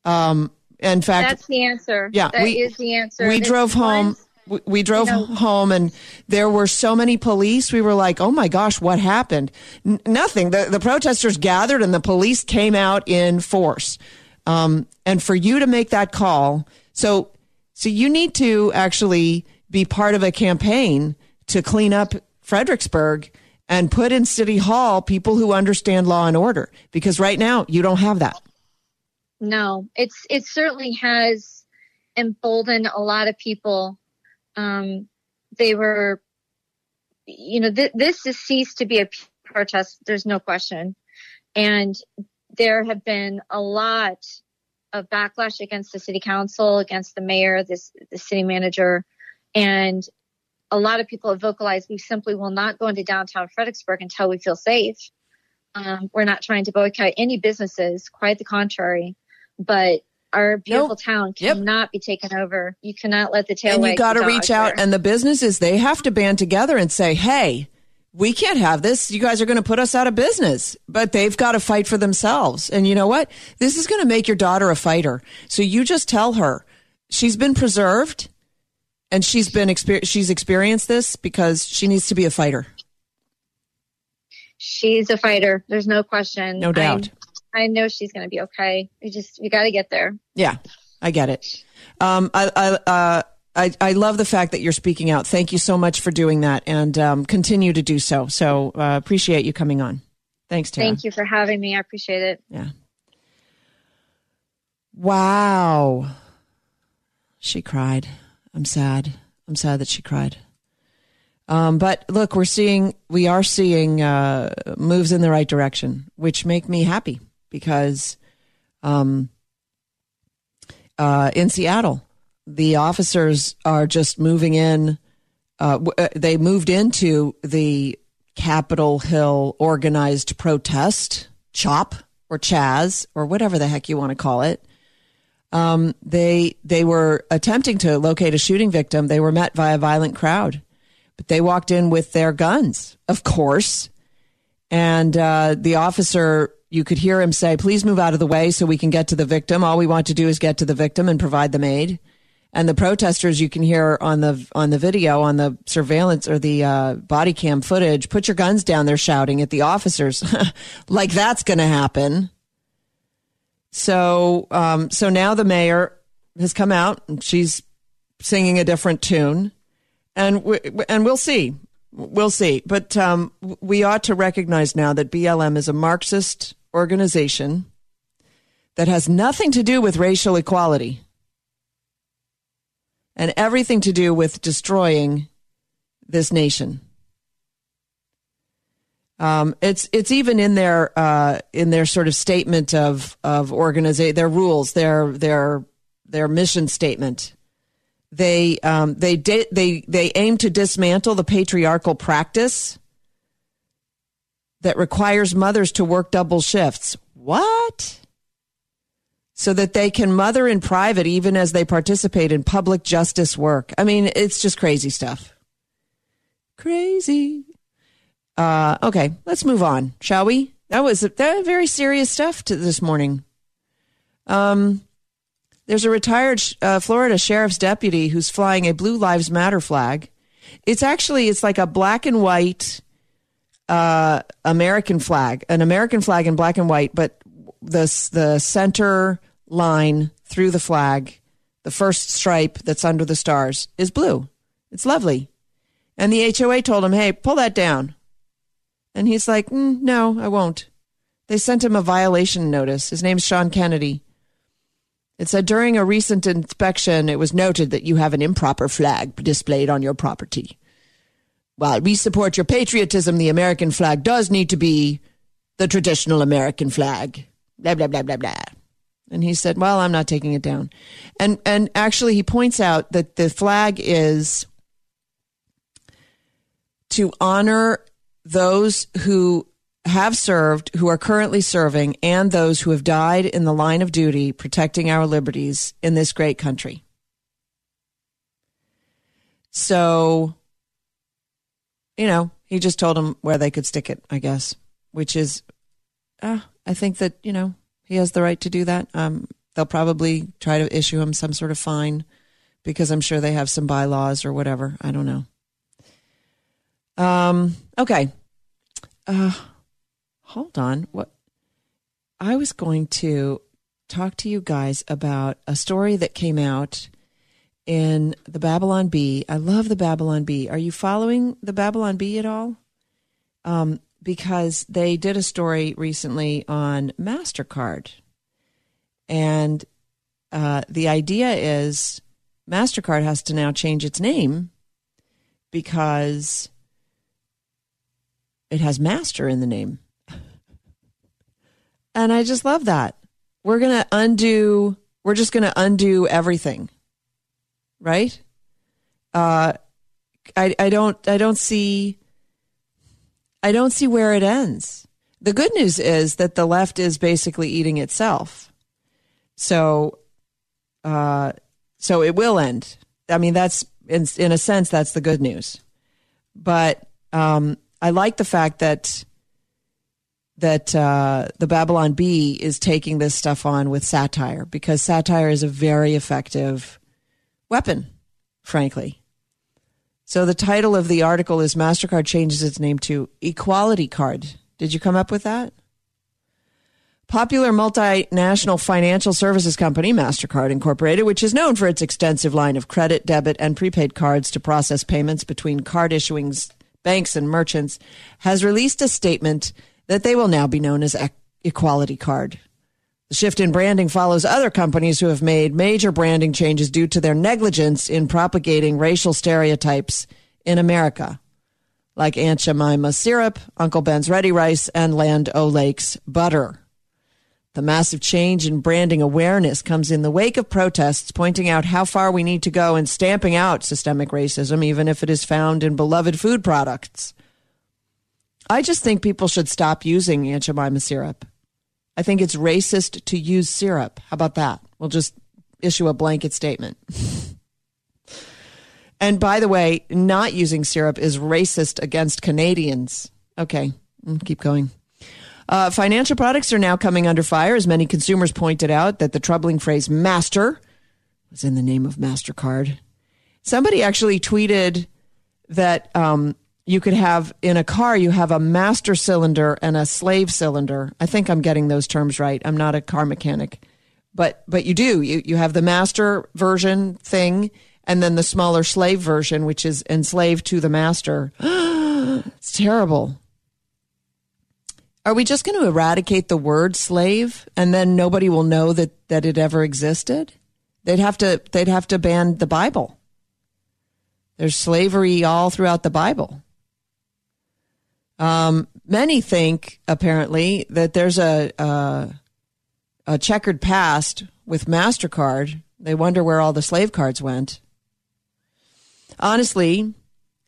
Um, in fact, That's the answer. Yeah, that we- is the answer. we It's drove home. We, we drove know- home, and there were so many police. We were like, "Oh my gosh, what happened?" N- nothing. The the protesters gathered, and the police came out in force. Um, and for you to make that call, so so you need to actually be part of a campaign to clean up Fredericksburg and put in City Hall people who understand law and order. Because right now you don't have that. No, it's it certainly has emboldened a lot of people. Um, they were, you know, th- this has ceased to be a protest. There's no question, and there have been a lot of backlash against the city council, against the mayor, this the city manager, and a lot of people have vocalized we simply will not go into downtown Fredericksburg until we feel safe. Um, we're not trying to boycott any businesses, quite the contrary. But our beautiful town Yep. cannot be taken over. You cannot let the tail and you got to reach out there. and the businesses they have to band together and say hey we can't have this you guys are going to put us out of business but they've got to fight for themselves and you know what this is going to make your daughter a fighter so you just tell her she's been preserved and she's been exper- she's experienced this because she needs to be a fighter She's a fighter. There's no question. No doubt. I, know she's going to be okay. We just we got to get there. yeah i get it um, I, I, uh, I, I love the fact that you're speaking out. Thank you so much for doing that and um, continue to do so. So uh, appreciate you coming on. Thanks, Tara. Thank you for having me. I appreciate it. Yeah. Wow. She cried. I'm sad. I'm sad that she cried. Um, but look, we're seeing, we are seeing uh, moves in the right direction, which make me happy because um, uh, in Seattle, the officers are just moving in. Uh, uh, they moved into the Capitol Hill organized protest, CHOP or Chaz or whatever the heck you want to call it. Um, they they were attempting to locate a shooting victim. They were met by a violent crowd, but they walked in with their guns, of course. And uh, the officer, you could hear him say, "Please move out of the way so we can get to the victim. All we want to do is get to the victim and provide them aid." And the protesters, you can hear on the on the video, on the surveillance or the uh, body cam footage, "Put your guns down!" They're shouting at the officers, like that's going to happen. So, um, so now the mayor has come out and she's singing a different tune, and we, and we'll see, we'll see. But um, we ought to recognize now that BLM is a Marxist organization that has nothing to do with racial equality and everything to do with destroying this nation. Um, it's it's even in their uh, in their sort of statement of of organization, their rules, their their their mission statement. They um, they di- they they aim to dismantle the patriarchal practice that requires mothers to work double shifts. What? So that they can mother in private even as they participate in public justice work. I mean, it's just crazy stuff. Crazy. Uh, okay, let's move on, shall we? That was that very serious stuff to this morning. Um, there's a retired uh, Florida sheriff's deputy who's flying a Blue Lives Matter flag. It's actually it's like a black and white uh, American flag, an American flag in black and white, but the the center line through the flag, the first stripe that's under the stars, is blue. It's lovely. And the HOA told him, "Hey, pull that down." And he's like, mm, no, I won't. They sent him a violation notice. His name's Sean Kennedy. It said during a recent inspection, it was noted that you have an improper flag displayed on your property. While we support your patriotism, the American flag does need to be the traditional American flag. Blah, blah, blah, blah, blah. And he said, well, I'm not taking it down. And, and actually, he points out that the flag is to honor those who have served, who are currently serving, and those who have died in the line of duty protecting our liberties in this great country. So, you know, he just told them where they could stick it, I guess, which is, uh, I think that, you know, he has the right to do that. Um, they'll probably try to issue him some sort of fine because I'm sure they have some bylaws or whatever. I don't know. Um, okay. Uh, hold on. What I was going to talk to you guys about a story that came out in the Babylon Bee. I love the Babylon Bee. Are you following the Babylon Bee at all? Um, because they did a story recently on MasterCard. And uh, the idea is MasterCard has to now change its name because it has master in the name. And I just love that. We're going to undo, we're just going to undo everything. Right? Uh, I, I don't, I don't see, I don't see where it ends. The good news is that the left is basically eating itself. So, uh, so it will end. I mean, that's in, in a sense, that's the good news. But, um, I like the fact that that uh, the Babylon Bee is taking this stuff on with satire because satire is a very effective weapon, frankly. So the title of the article is Mastercard changes its name to Equality Card. Did you come up with that? Popular multinational financial services company, MasterCard Incorporated, which is known for its extensive line of credit, debit, and prepaid cards to process payments between card issuing banks and merchants, has released a statement that they will now be known as Equality Card. The shift in branding follows other companies who have made major branding changes due to their negligence in propagating racial stereotypes in America, like Aunt Jemima syrup, Uncle Ben's ready rice, and Land O'Lakes butter. The massive change in branding awareness comes in the wake of protests pointing out how far we need to go in stamping out systemic racism, even if it is found in beloved food products. I just think people should stop using Aunt Jemima syrup. I think it's racist to use syrup. How about that? We'll just issue a blanket statement. and by the way, not using syrup is racist against Canadians. Okay, keep going. Uh, financial products are now coming under fire, as many consumers pointed out that the troubling phrase master was in the name of MasterCard. Somebody actually tweeted that um, you could have in a car, you have a master cylinder and a slave cylinder. I think I'm getting those terms right. I'm not a car mechanic. But but you do. You you have the master version thing and then the smaller slave version, which is enslaved to the master. it's terrible. Are we just going to eradicate the word slave and then nobody will know that, that it ever existed? They'd have to they'd have to ban the Bible. There's slavery all throughout the Bible. Um, many think apparently that there's a, a a checkered past with Mastercard. They wonder where all the slave cards went. Honestly,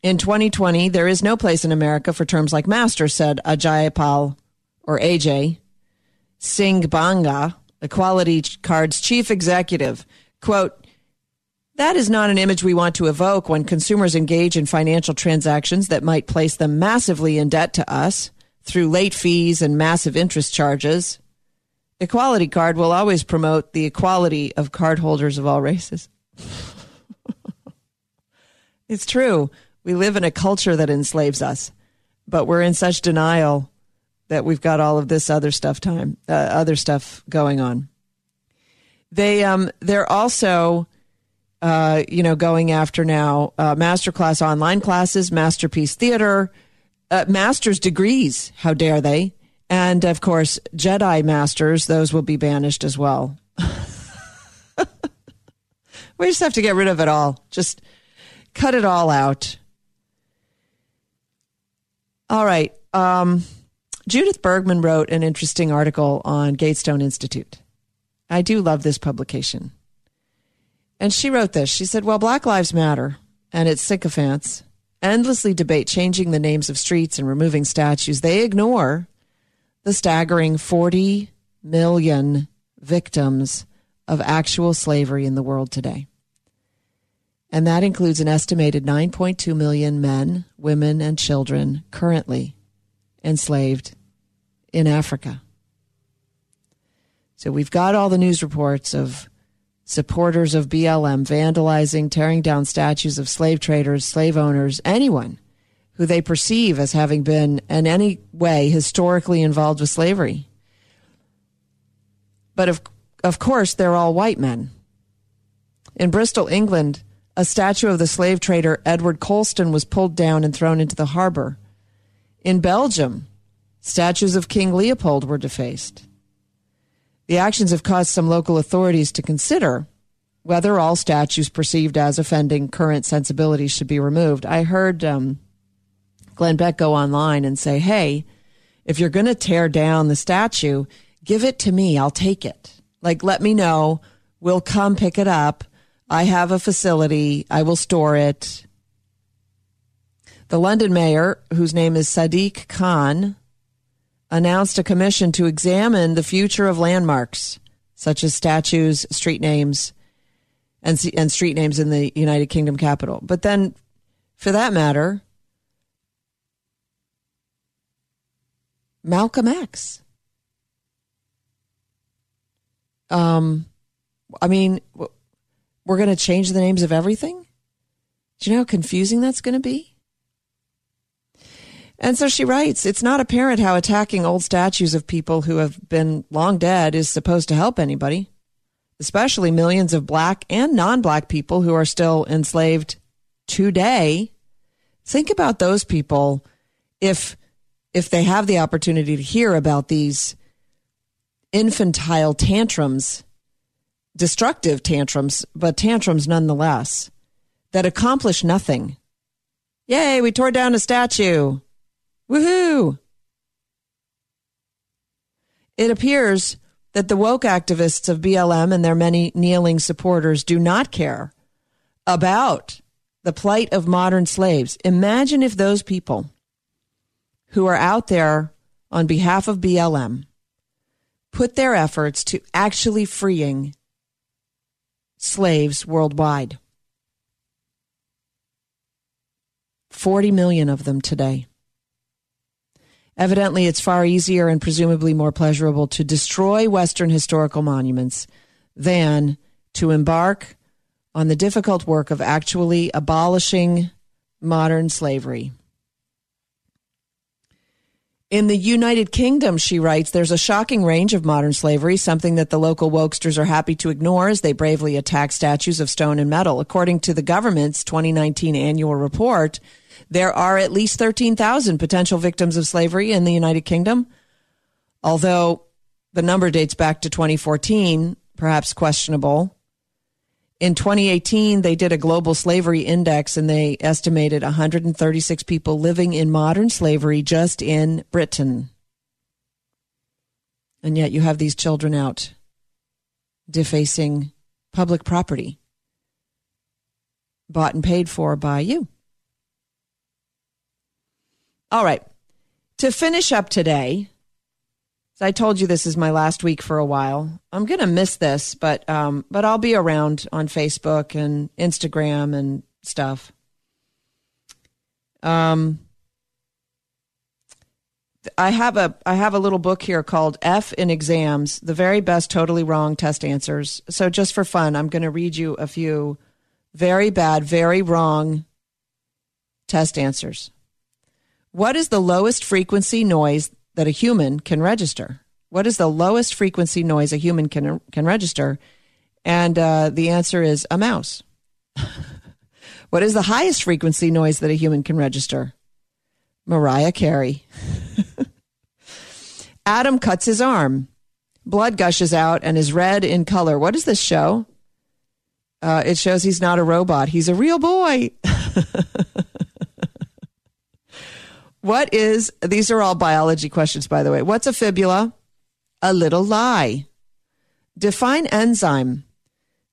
in 2020, there is no place in America for terms like master, said Ajayapal or AJ, Singh Banga, Equality Card's chief executive. Quote, that is not an image we want to evoke when consumers engage in financial transactions that might place them massively in debt to us through late fees and massive interest charges. Equality Card will always promote the equality of cardholders of all races. it's true. We live in a culture that enslaves us, but we're in such denial that we've got all of this other stuff time, uh, other stuff going on. They um they're also uh, you know going after now uh, masterclass online classes, masterpiece theater, uh, master's degrees. How dare they? And of course, Jedi masters, those will be banished as well. we just have to get rid of it all. Just cut it all out. All right. Um, Judith Bergman wrote an interesting article on Gatestone Institute. I do love this publication. And she wrote this. She said, Well, Black Lives Matter and its sycophants endlessly debate changing the names of streets and removing statues. They ignore the staggering 40 million victims of actual slavery in the world today. And that includes an estimated 9.2 million men, women, and children currently enslaved in Africa. So we've got all the news reports of supporters of BLM vandalizing, tearing down statues of slave traders, slave owners, anyone who they perceive as having been in any way historically involved with slavery. But of, of course, they're all white men. In Bristol, England, a statue of the slave trader Edward Colston was pulled down and thrown into the harbor. In Belgium, statues of King Leopold were defaced. The actions have caused some local authorities to consider whether all statues perceived as offending current sensibilities should be removed. I heard um, Glenn Beck go online and say, hey, if you're going to tear down the statue, give it to me. I'll take it. Like, let me know. We'll come pick it up. I have a facility. I will store it. The London mayor, whose name is Sadiq Khan, announced a commission to examine the future of landmarks, such as statues, street names, and, and street names in the United Kingdom capital. But then, for that matter, Malcolm X. Um, I mean, we're going to change the names of everything. Do you know how confusing that's going to be? And so she writes, it's not apparent how attacking old statues of people who have been long dead is supposed to help anybody, especially millions of black and non black people who are still enslaved today. Think about those people if if they have the opportunity to hear about these infantile tantrums, destructive tantrums, but tantrums nonetheless, that accomplish nothing. Yay, we tore down a statue. Woohoo! It appears that the woke activists of BLM and their many kneeling supporters do not care about the plight of modern slaves. Imagine if those people who are out there on behalf of BLM put their efforts to actually freeing slaves worldwide. 40 million of them today. Evidently, it's far easier and presumably more pleasurable to destroy Western historical monuments than to embark on the difficult work of actually abolishing modern slavery. In the United Kingdom, she writes, there's a shocking range of modern slavery, something that the local wokesters are happy to ignore as they bravely attack statues of stone and metal. According to the government's 2019 annual report, there are at least 13,000 potential victims of slavery in the United Kingdom, although the number dates back to 2014, perhaps questionable. In 2018, they did a global slavery index and they estimated 136 people living in modern slavery just in Britain. And yet you have these children out defacing public property bought and paid for by you. All right. To finish up today, I told you this is my last week for a while. I'm going to miss this, but um, but I'll be around on Facebook and Instagram and stuff. Um, I have a I have a little book here called F in Exams: The Very Best Totally Wrong Test Answers. So just for fun, I'm going to read you a few very bad, very wrong test answers. What is the lowest frequency noise that a human can register? What is the lowest frequency noise a human can can register? And uh, the answer is a mouse. what is the highest frequency noise that a human can register? Mariah Carey. Adam cuts his arm. Blood gushes out and is red in color. What does this show? Uh, it shows he's not a robot. He's a real boy. what is, these are all biology questions, by the way. What's a fibula? A little lie. Define enzyme.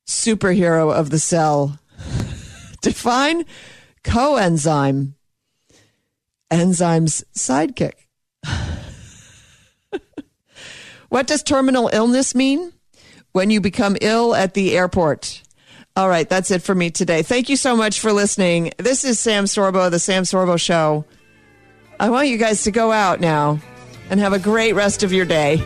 Superhero of the cell. Define coenzyme. Enzyme's sidekick. what does terminal illness mean? When you become ill at the airport. All right, that's it for me today. Thank you so much for listening. This is Sam Sorbo, the Sam Sorbo Show. I want you guys to go out now and have a great rest of your day.